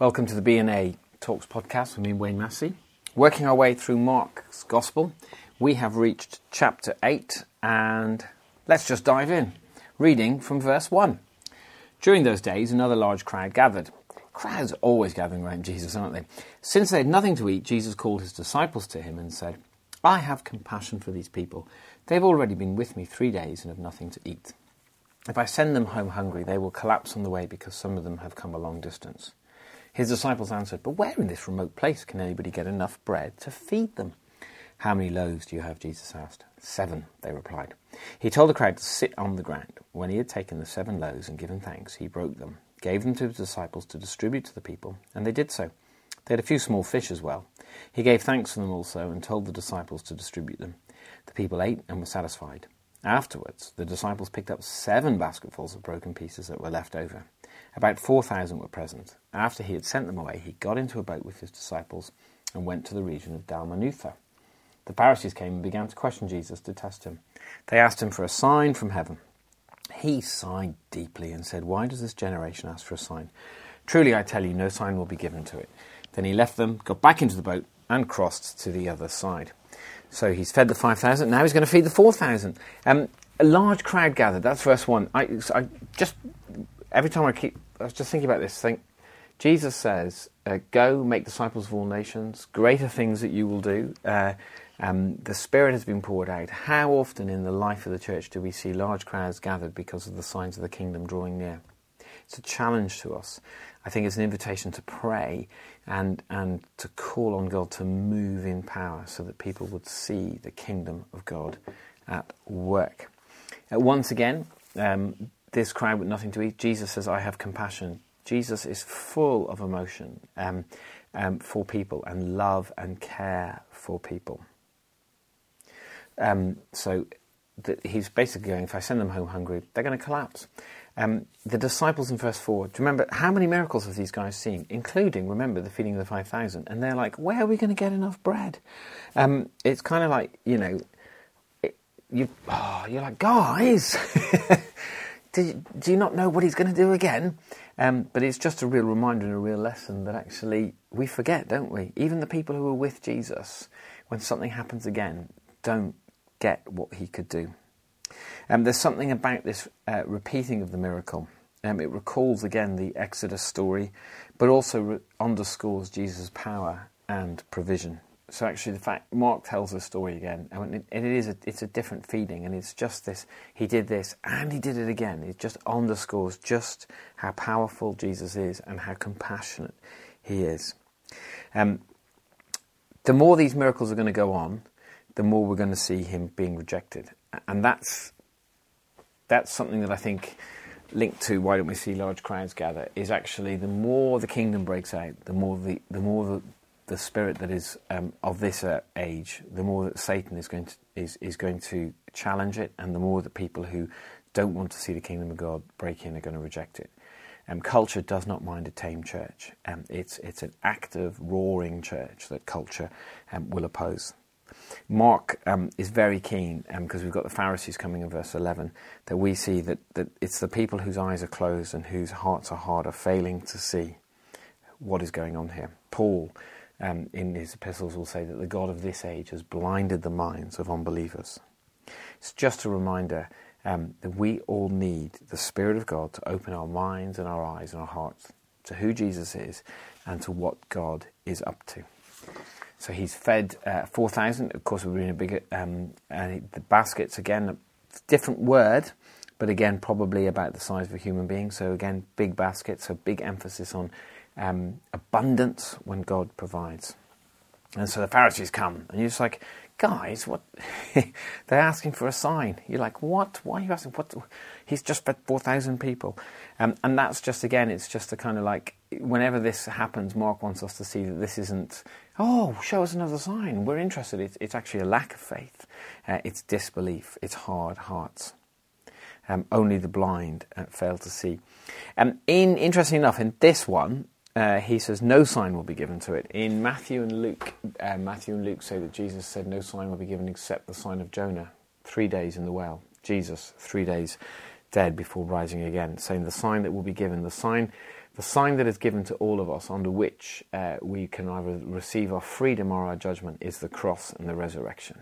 Welcome to the B&A Talks podcast with me, Wayne Massey. Working our way through Mark's Gospel, we have reached chapter 8 and let's just dive in. Reading from verse 1. During those days, another large crowd gathered. Crowds are always gathering around Jesus, aren't they? Since they had nothing to eat, Jesus called his disciples to him and said, I have compassion for these people. They've already been with me three days and have nothing to eat. If I send them home hungry, they will collapse on the way because some of them have come a long distance. His disciples answered, But where in this remote place can anybody get enough bread to feed them? How many loaves do you have? Jesus asked. Seven, they replied. He told the crowd to sit on the ground. When he had taken the seven loaves and given thanks, he broke them, gave them to his disciples to distribute to the people, and they did so. They had a few small fish as well. He gave thanks for them also and told the disciples to distribute them. The people ate and were satisfied. Afterwards, the disciples picked up seven basketfuls of broken pieces that were left over. About 4,000 were present. After he had sent them away, he got into a boat with his disciples and went to the region of Dalmanutha. The Pharisees came and began to question Jesus to test him. They asked him for a sign from heaven. He sighed deeply and said, Why does this generation ask for a sign? Truly, I tell you, no sign will be given to it. Then he left them, got back into the boat, and crossed to the other side. So he's fed the 5,000, now he's going to feed the 4,000. Um, a large crowd gathered, that's verse 1. I, I just, every time I keep I was just thinking about this. Think, Jesus says, uh, "Go make disciples of all nations. Greater things that you will do." Uh, um, the Spirit has been poured out. How often in the life of the church do we see large crowds gathered because of the signs of the kingdom drawing near? It's a challenge to us. I think it's an invitation to pray and and to call on God to move in power, so that people would see the kingdom of God at work. Uh, once again, um, this crowd with nothing to eat, Jesus says, I have compassion. Jesus is full of emotion um, um, for people and love and care for people. Um, so he's basically going, if I send them home hungry, they're going to collapse. Um, the disciples in verse 4, do you remember how many miracles have these guys seen, including, remember, the feeding of the 5,000? And they're like, where are we going to get enough bread? Um, it's kind of like, you know, it, you, oh, you're like, guys, do, do you not know what he's going to do again? Um, but it's just a real reminder and a real lesson that actually we forget, don't we? Even the people who are with Jesus, when something happens again, don't get what he could do. Um, there's something about this uh, repeating of the miracle. Um, it recalls again the Exodus story, but also re- underscores Jesus' power and provision so actually, the fact Mark tells the story again, and it, it is a, it's a different feeling and it's just this: he did this, and he did it again. It just underscores just how powerful Jesus is and how compassionate he is. Um, the more these miracles are going to go on, the more we're going to see him being rejected, and that's that's something that I think linked to why don't we see large crowds gather is actually the more the kingdom breaks out, the more the the more the, the spirit that is um, of this uh, age, the more that Satan is going to is, is going to challenge it, and the more that people who don't want to see the kingdom of God break in are going to reject it. Um, culture does not mind a tame church. Um, it's it's an active, roaring church that culture um, will oppose. Mark um, is very keen because um, we've got the Pharisees coming in verse 11 that we see that, that it's the people whose eyes are closed and whose hearts are hard are failing to see what is going on here. Paul um, in his epistles will say that the God of this age has blinded the minds of unbelievers. It's just a reminder um, that we all need the Spirit of God to open our minds and our eyes and our hearts to who Jesus is and to what God is up to. So he's fed uh, 4,000. Of course, we're in a bigger, um, and the baskets, again, a different word, but again, probably about the size of a human being. So again, big baskets, so big emphasis on um, abundance when God provides. And so the Pharisees come, and you're just like, guys, what? They're asking for a sign. You're like, what? Why are you asking? What? He's just fed 4,000 people. Um, and that's just, again, it's just a kind of like, whenever this happens, Mark wants us to see that this isn't, oh, show us another sign. We're interested. It's, it's actually a lack of faith, uh, it's disbelief, it's hard hearts. Um, only the blind uh, fail to see. Um, in interesting enough, in this one, uh, he says no sign will be given to it. In Matthew and Luke, uh, Matthew and Luke say that Jesus said no sign will be given except the sign of Jonah, three days in the well. Jesus, three days dead before rising again, saying the sign that will be given, the sign the sign that is given to all of us, under which uh, we can either receive our freedom or our judgment, is the cross and the resurrection.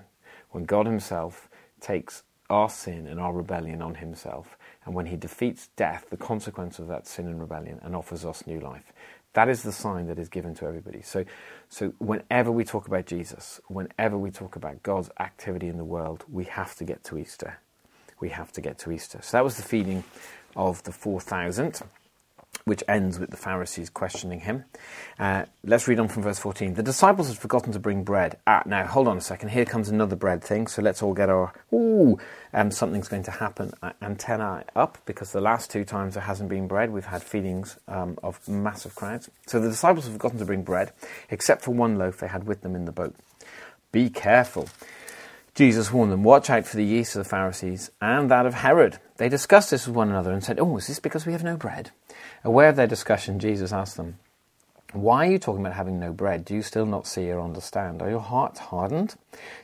When God Himself takes our sin and our rebellion on Himself, and when He defeats death, the consequence of that sin and rebellion, and offers us new life. That is the sign that is given to everybody. So, so whenever we talk about Jesus, whenever we talk about God's activity in the world, we have to get to Easter. We have to get to Easter. So that was the feeding of the 4,000 which ends with the Pharisees questioning him. Uh, let's read on from verse 14. The disciples had forgotten to bring bread. Ah, now hold on a second. Here comes another bread thing. So let's all get our, ooh, um, something's going to happen antenna up because the last two times there hasn't been bread, we've had feedings um, of massive crowds. So the disciples had forgotten to bring bread, except for one loaf they had with them in the boat. Be careful. Jesus warned them, Watch out for the yeast of the Pharisees and that of Herod. They discussed this with one another and said, Oh, is this because we have no bread? Aware of their discussion, Jesus asked them, Why are you talking about having no bread? Do you still not see or understand? Are your hearts hardened?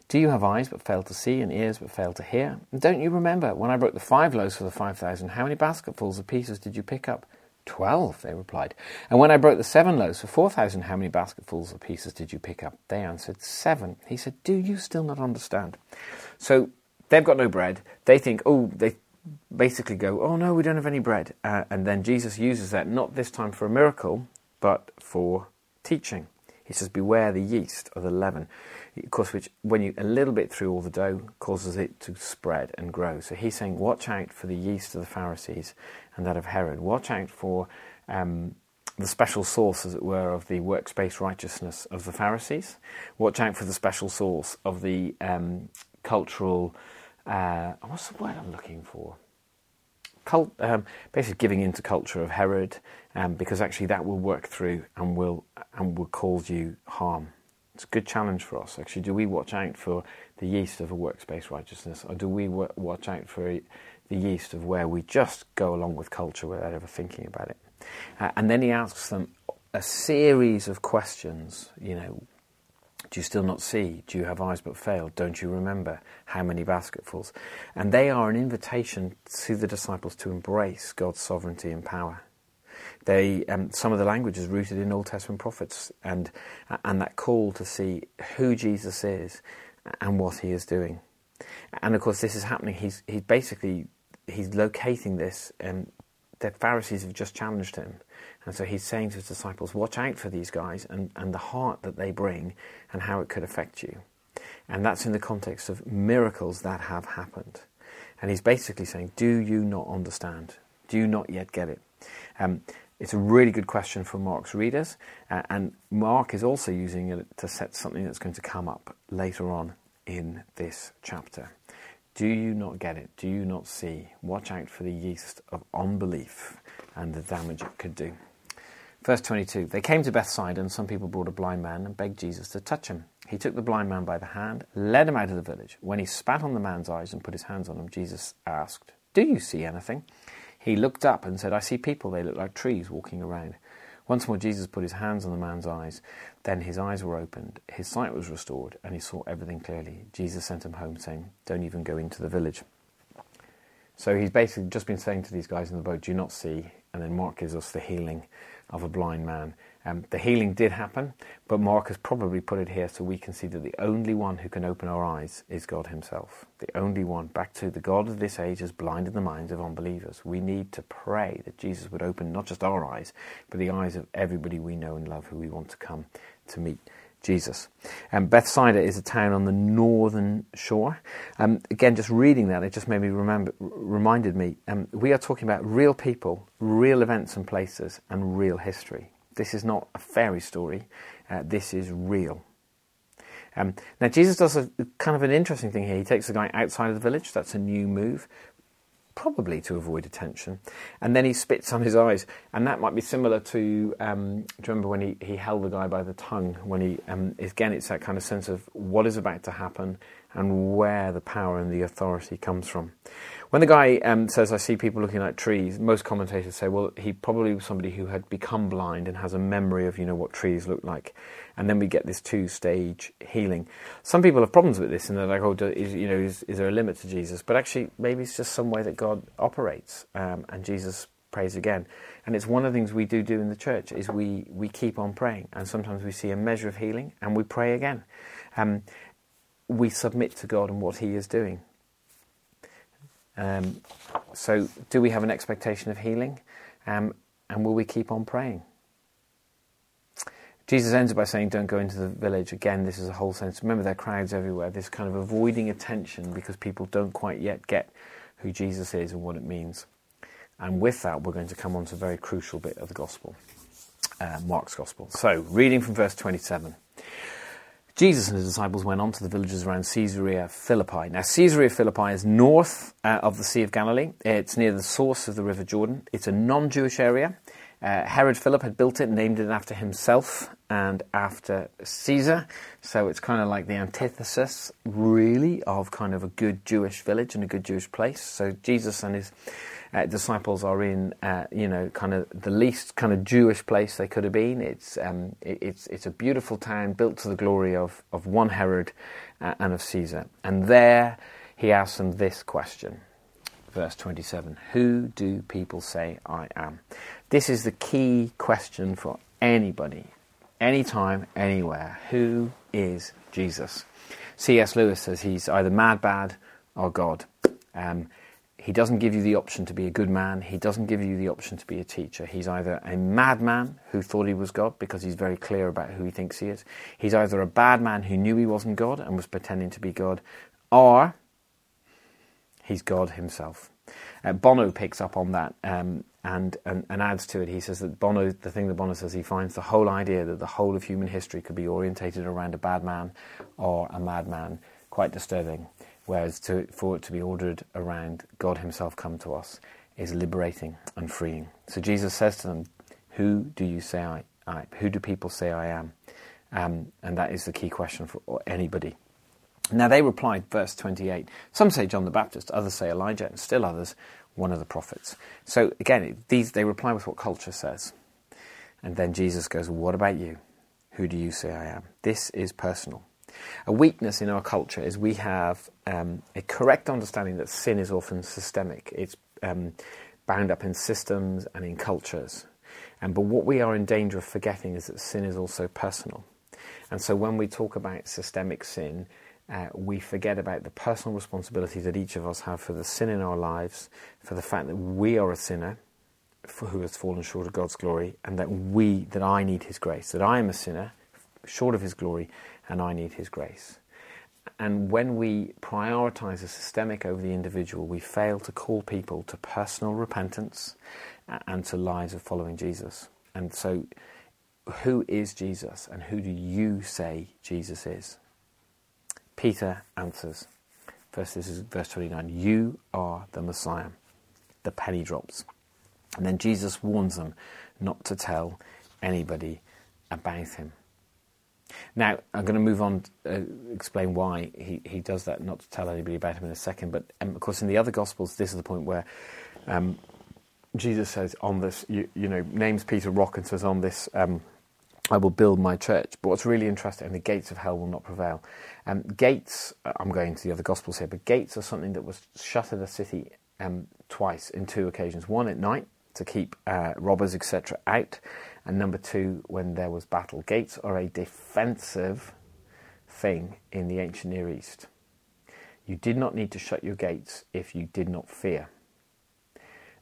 Do you have eyes but fail to see and ears but fail to hear? And don't you remember when I broke the five loaves for the five thousand, how many basketfuls of pieces did you pick up? Twelve, they replied. And when I broke the seven loaves for four thousand, how many basketfuls of pieces did you pick up? They answered, Seven. He said, Do you still not understand? So they've got no bread. They think, oh, they basically go, Oh no, we don't have any bread. Uh, and then Jesus uses that not this time for a miracle, but for teaching. He says, Beware the yeast or the leaven, of course, which when you a little bit through all the dough causes it to spread and grow. So he's saying, Watch out for the yeast of the Pharisees and that of Herod. Watch out for um, the special source, as it were, of the works-based righteousness of the Pharisees. Watch out for the special source of the um, cultural. Uh, what's the word I'm looking for? Cult, um, basically giving into culture of Herod, um, because actually that will work through and will and will cause you harm. It's a good challenge for us. Actually, do we watch out for the yeast of a works-based righteousness, or do we watch out for the yeast of where we just go along with culture without ever thinking about it? Uh, and then he asks them a series of questions. You know, do you still not see? Do you have eyes but fail? Don't you remember how many basketfuls? And they are an invitation to the disciples to embrace God's sovereignty and power. They, um, some of the language is rooted in Old Testament prophets, and and that call to see who Jesus is and what He is doing. And of course, this is happening. He's he's basically he's locating this, and the Pharisees have just challenged him. And so he's saying to his disciples, watch out for these guys and, and the heart that they bring and how it could affect you. And that's in the context of miracles that have happened. And he's basically saying, do you not understand? Do you not yet get it? Um, it's a really good question for Mark's readers. Uh, and Mark is also using it to set something that's going to come up later on in this chapter. Do you not get it? Do you not see? Watch out for the yeast of unbelief and the damage it could do. Verse 22 They came to Bethsaida, and some people brought a blind man and begged Jesus to touch him. He took the blind man by the hand, led him out of the village. When he spat on the man's eyes and put his hands on him, Jesus asked, Do you see anything? He looked up and said, I see people, they look like trees walking around. Once more, Jesus put his hands on the man's eyes. Then his eyes were opened, his sight was restored, and he saw everything clearly. Jesus sent him home, saying, Don't even go into the village. So he's basically just been saying to these guys in the boat, Do you not see? And then Mark gives us the healing of a blind man. Um, the healing did happen, but Mark has probably put it here so we can see that the only one who can open our eyes is God Himself. The only one, back to the God of this age, has blinded the minds of unbelievers. We need to pray that Jesus would open not just our eyes, but the eyes of everybody we know and love who we want to come to meet Jesus. Um, Bethsaida is a town on the northern shore. Um, again, just reading that, it just made me remember, reminded me. Um, we are talking about real people, real events and places, and real history. This is not a fairy story. Uh, this is real. Um, now, Jesus does a kind of an interesting thing here. He takes the guy outside of the village. That's a new move probably to avoid attention. And then he spits on his eyes. And that might be similar to, um, do you remember when he, he held the guy by the tongue? When he, um, again, it's that kind of sense of what is about to happen and where the power and the authority comes from. When the guy um, says, I see people looking like trees, most commentators say, well, he probably was somebody who had become blind and has a memory of, you know, what trees look like. And then we get this two-stage healing. Some people have problems with this and they're like, oh, is, you know, is, is there a limit to Jesus? But actually, maybe it's just some way that God operates. Um, and Jesus prays again. And it's one of the things we do do in the church is we, we keep on praying. And sometimes we see a measure of healing and we pray again. Um, we submit to God and what He is doing. Um, so, do we have an expectation of healing? Um, and will we keep on praying? Jesus ends by saying, Don't go into the village. Again, this is a whole sense. Remember, there are crowds everywhere. This kind of avoiding attention because people don't quite yet get who Jesus is and what it means. And with that, we're going to come on to a very crucial bit of the Gospel, uh, Mark's Gospel. So, reading from verse 27. Jesus and his disciples went on to the villages around Caesarea Philippi. Now, Caesarea Philippi is north uh, of the Sea of Galilee. It's near the source of the River Jordan. It's a non Jewish area. Uh, Herod Philip had built it, and named it after himself and after Caesar. So it's kind of like the antithesis, really, of kind of a good Jewish village and a good Jewish place. So Jesus and his uh, disciples are in, uh, you know, kind of the least kind of Jewish place they could have been. It's um, it, it's it's a beautiful town built to the glory of of one Herod uh, and of Caesar. And there he asks them this question verse 27 Who do people say I am? This is the key question for anybody, anytime, anywhere. Who is Jesus? C.S. Lewis says he's either mad, bad, or God. Um, he doesn't give you the option to be a good man. He doesn't give you the option to be a teacher. He's either a madman who thought he was God because he's very clear about who he thinks he is. He's either a bad man who knew he wasn't God and was pretending to be God, or He's God himself. Uh, Bono picks up on that um, and, and, and, adds to it. He says that Bono, the thing that Bono says, he finds the whole idea that the whole of human history could be orientated around a bad man or a madman quite disturbing, whereas to, for it to be ordered around God Himself come to us is liberating and freeing. So Jesus says to them, Who do you say I, I who do people say I am? Um, and that is the key question for anybody. Now they replied, verse 28. Some say John the Baptist, others say Elijah, and still others, one of the prophets. So again, these, they reply with what culture says. And then Jesus goes, What about you? Who do you say I am? This is personal. A weakness in our culture is we have um, a correct understanding that sin is often systemic. It's um, bound up in systems and in cultures. And but what we are in danger of forgetting is that sin is also personal. And so when we talk about systemic sin, uh, we forget about the personal responsibility that each of us have for the sin in our lives, for the fact that we are a sinner who has fallen short of God's glory, and that we, that I need His grace, that I am a sinner short of His glory, and I need His grace. And when we prioritize the systemic over the individual, we fail to call people to personal repentance and to lives of following Jesus. And so, who is Jesus, and who do you say Jesus is? Peter answers, first this is verse 29, You are the Messiah. The penny drops. And then Jesus warns them not to tell anybody about him. Now, I'm going to move on to uh, explain why he, he does that, not to tell anybody about him in a second. But um, of course, in the other Gospels, this is the point where um, Jesus says, on this, you, you, know, names Peter rock and says, on this um, I will build my church. But what's really interesting, the gates of hell will not prevail. Um, gates, uh, I'm going to the other Gospels here, but gates are something that was shut in a city um, twice in two occasions. One at night to keep uh, robbers, etc., out, and number two when there was battle. Gates are a defensive thing in the ancient Near East. You did not need to shut your gates if you did not fear.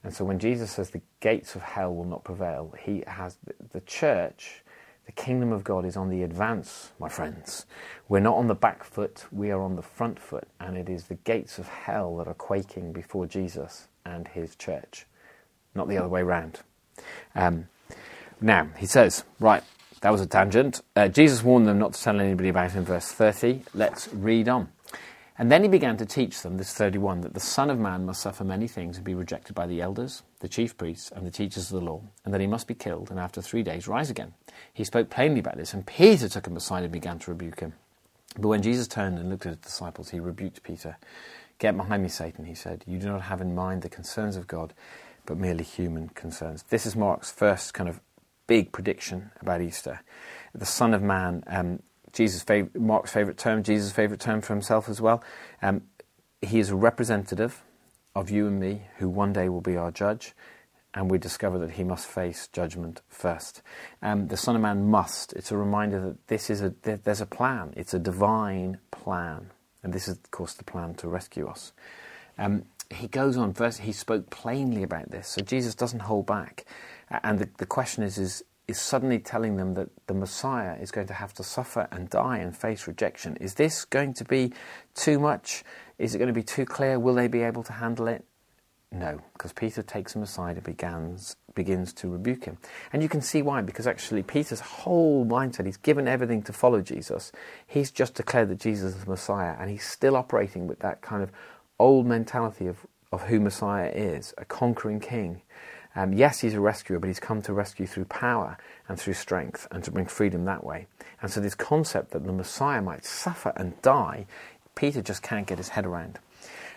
And so when Jesus says the gates of hell will not prevail, he has the church the kingdom of God is on the advance, my friends. We're not on the back foot, we are on the front foot, and it is the gates of hell that are quaking before Jesus and his church, not the other way round. Um, now, he says, right, that was a tangent. Uh, Jesus warned them not to tell anybody about in verse 30. Let's read on. And then he began to teach them, this 31, that the Son of Man must suffer many things and be rejected by the elders, the chief priests, and the teachers of the law, and that he must be killed and after three days rise again. He spoke plainly about this, and Peter took him aside and began to rebuke him. But when Jesus turned and looked at his disciples, he rebuked Peter. Get behind me, Satan, he said. You do not have in mind the concerns of God, but merely human concerns. This is Mark's first kind of big prediction about Easter. The Son of Man um, Jesus' Mark's favourite term, Jesus' favourite term for himself as well. Um, he is a representative of you and me, who one day will be our judge. and we discover that he must face judgment first. Um, the Son of Man must. It's a reminder that this is a there's a plan. It's a divine plan, and this is, of course, the plan to rescue us. Um, he goes on. First, he spoke plainly about this, so Jesus doesn't hold back. And the, the question is, is is suddenly telling them that the Messiah is going to have to suffer and die and face rejection. Is this going to be too much? Is it going to be too clear? Will they be able to handle it? No, because Peter takes him aside and begins, begins to rebuke him. And you can see why, because actually Peter's whole mindset, he's given everything to follow Jesus. He's just declared that Jesus is the Messiah, and he's still operating with that kind of old mentality of, of who Messiah is a conquering king. Um, yes, he's a rescuer, but he's come to rescue through power and through strength and to bring freedom that way. And so, this concept that the Messiah might suffer and die, Peter just can't get his head around.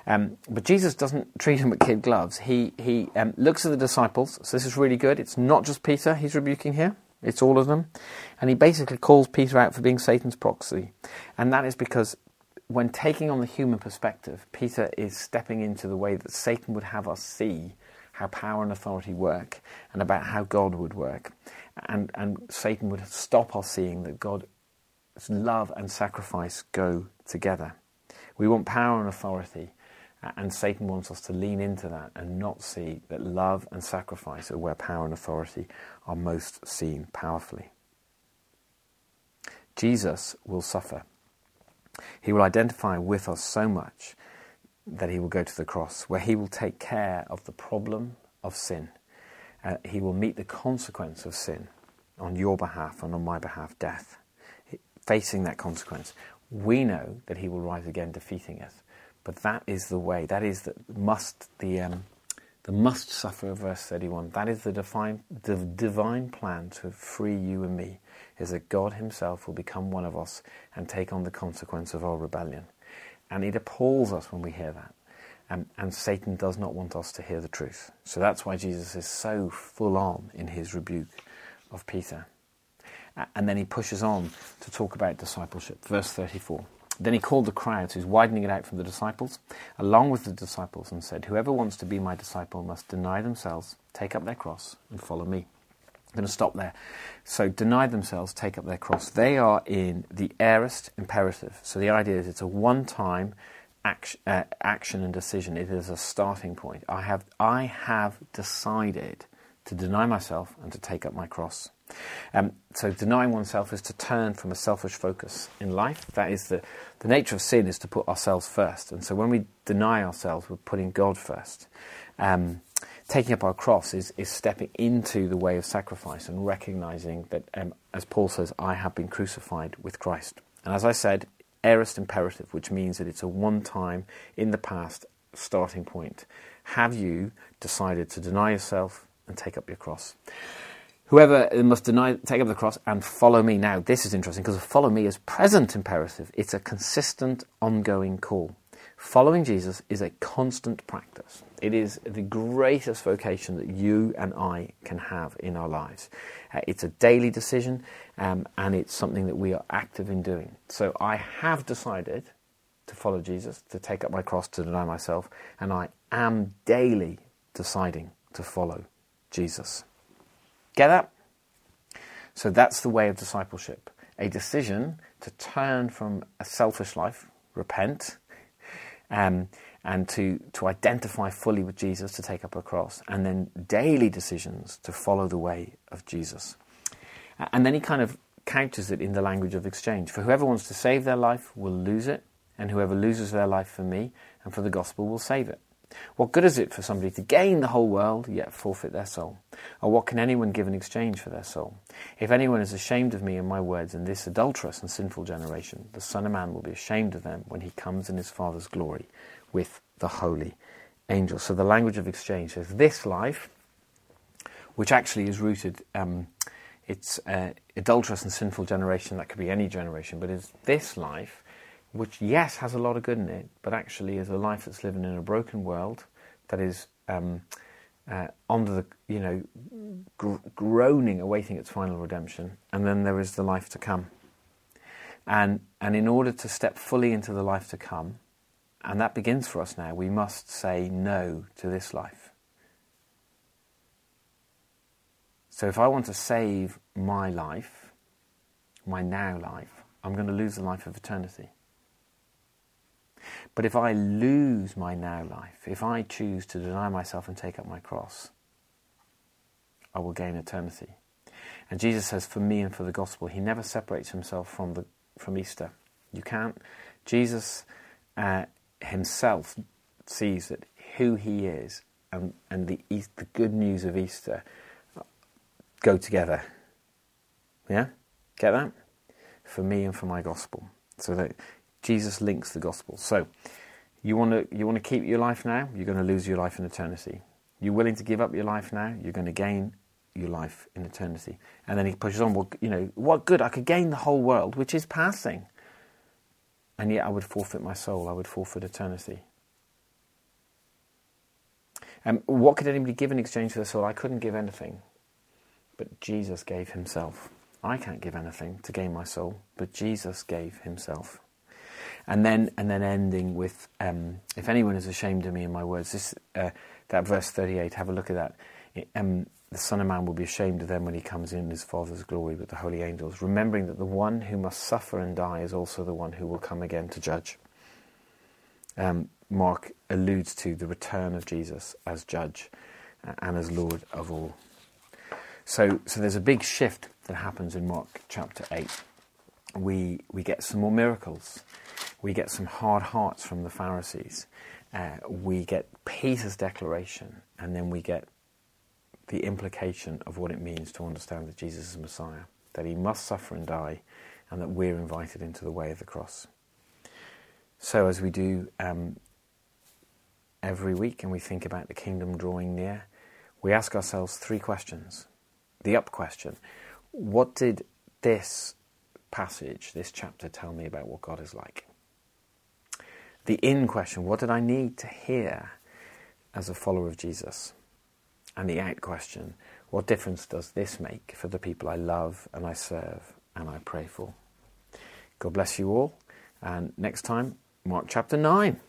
Um, but Jesus doesn't treat him with kid gloves. He, he um, looks at the disciples, so this is really good. It's not just Peter he's rebuking here, it's all of them. And he basically calls Peter out for being Satan's proxy. And that is because when taking on the human perspective, Peter is stepping into the way that Satan would have us see how power and authority work and about how God would work. And, and Satan would stop us seeing that God's love and sacrifice go together. We want power and authority, and Satan wants us to lean into that and not see that love and sacrifice are where power and authority are most seen powerfully. Jesus will suffer. He will identify with us so much that he will go to the cross, where he will take care of the problem of sin. Uh, he will meet the consequence of sin on your behalf and on my behalf, death. Facing that consequence, we know that he will rise again, defeating us. But that is the way. That is the must. The um, the must suffer verse thirty-one. That is the divine, the divine plan to free you and me. Is that God Himself will become one of us and take on the consequence of our rebellion. And it appalls us when we hear that. Um, and Satan does not want us to hear the truth. So that's why Jesus is so full on in his rebuke of Peter. And then he pushes on to talk about discipleship. Verse 34. Then he called the crowds, who's widening it out from the disciples, along with the disciples, and said, Whoever wants to be my disciple must deny themselves, take up their cross, and follow me. I'm going to stop there. So, deny themselves, take up their cross. They are in the aorist imperative. So, the idea is it's a one time action, uh, action and decision. It is a starting point. I have, I have decided to deny myself and to take up my cross. Um, so, denying oneself is to turn from a selfish focus in life. That is the, the nature of sin is to put ourselves first. And so, when we deny ourselves, we're putting God first. Um, taking up our cross is, is stepping into the way of sacrifice and recognizing that, um, as Paul says, I have been crucified with Christ. And as I said, aorist imperative, which means that it's a one time, in the past, starting point. Have you decided to deny yourself and take up your cross? Whoever must deny, take up the cross and follow me. Now, this is interesting because follow me is present imperative. It's a consistent, ongoing call. Following Jesus is a constant practice. It is the greatest vocation that you and I can have in our lives. Uh, it's a daily decision um, and it's something that we are active in doing. So I have decided to follow Jesus, to take up my cross, to deny myself, and I am daily deciding to follow Jesus. Get that? So that's the way of discipleship a decision to turn from a selfish life, repent, um, and to, to identify fully with Jesus, to take up a cross, and then daily decisions to follow the way of Jesus. And then he kind of counters it in the language of exchange. For whoever wants to save their life will lose it, and whoever loses their life for me and for the gospel will save it. What good is it for somebody to gain the whole world yet forfeit their soul? Or what can anyone give in exchange for their soul? If anyone is ashamed of me and my words in this adulterous and sinful generation, the Son of Man will be ashamed of them when he comes in his Father's glory with the holy angels. So the language of exchange says this life, which actually is rooted, um, it's uh, adulterous and sinful generation, that could be any generation, but is this life which, yes, has a lot of good in it, but actually is a life that's living in a broken world that is um, uh, under the, you know, gr- groaning, awaiting its final redemption. And then there is the life to come. And, and in order to step fully into the life to come, and that begins for us now, we must say no to this life. So if I want to save my life, my now life, I'm going to lose the life of eternity. But if I lose my now life, if I choose to deny myself and take up my cross, I will gain eternity. And Jesus says, for me and for the gospel, he never separates himself from, the, from Easter. You can't. Jesus uh, himself sees that who he is and, and the, the good news of Easter go together. Yeah? Get that? For me and for my gospel. So that Jesus links the gospel. So you want to you want to keep your life now, you're going to lose your life in eternity. You're willing to give up your life now, you're going to gain your life in eternity. And then he pushes on, well, you know, what good? I could gain the whole world, which is passing. And yet I would forfeit my soul, I would forfeit eternity. And um, what could anybody give in exchange for the soul? I couldn't give anything. But Jesus gave himself. I can't give anything to gain my soul, but Jesus gave himself. And then, and then ending with, um, if anyone is ashamed of me and my words, this, uh, that verse 38, have a look at that. Um, the Son of Man will be ashamed of them when he comes in his Father's glory with the holy angels, remembering that the one who must suffer and die is also the one who will come again to judge. Um, Mark alludes to the return of Jesus as judge uh, and as Lord of all. So, so there's a big shift that happens in Mark chapter 8. We, we get some more miracles. We get some hard hearts from the Pharisees. Uh, we get Peter's declaration, and then we get the implication of what it means to understand that Jesus is Messiah, that he must suffer and die, and that we're invited into the way of the cross. So, as we do um, every week and we think about the kingdom drawing near, we ask ourselves three questions. The up question What did this passage, this chapter, tell me about what God is like? The in question What did I need to hear as a follower of Jesus? And the out question what difference does this make for the people I love and I serve and I pray for? God bless you all. And next time, Mark chapter 9.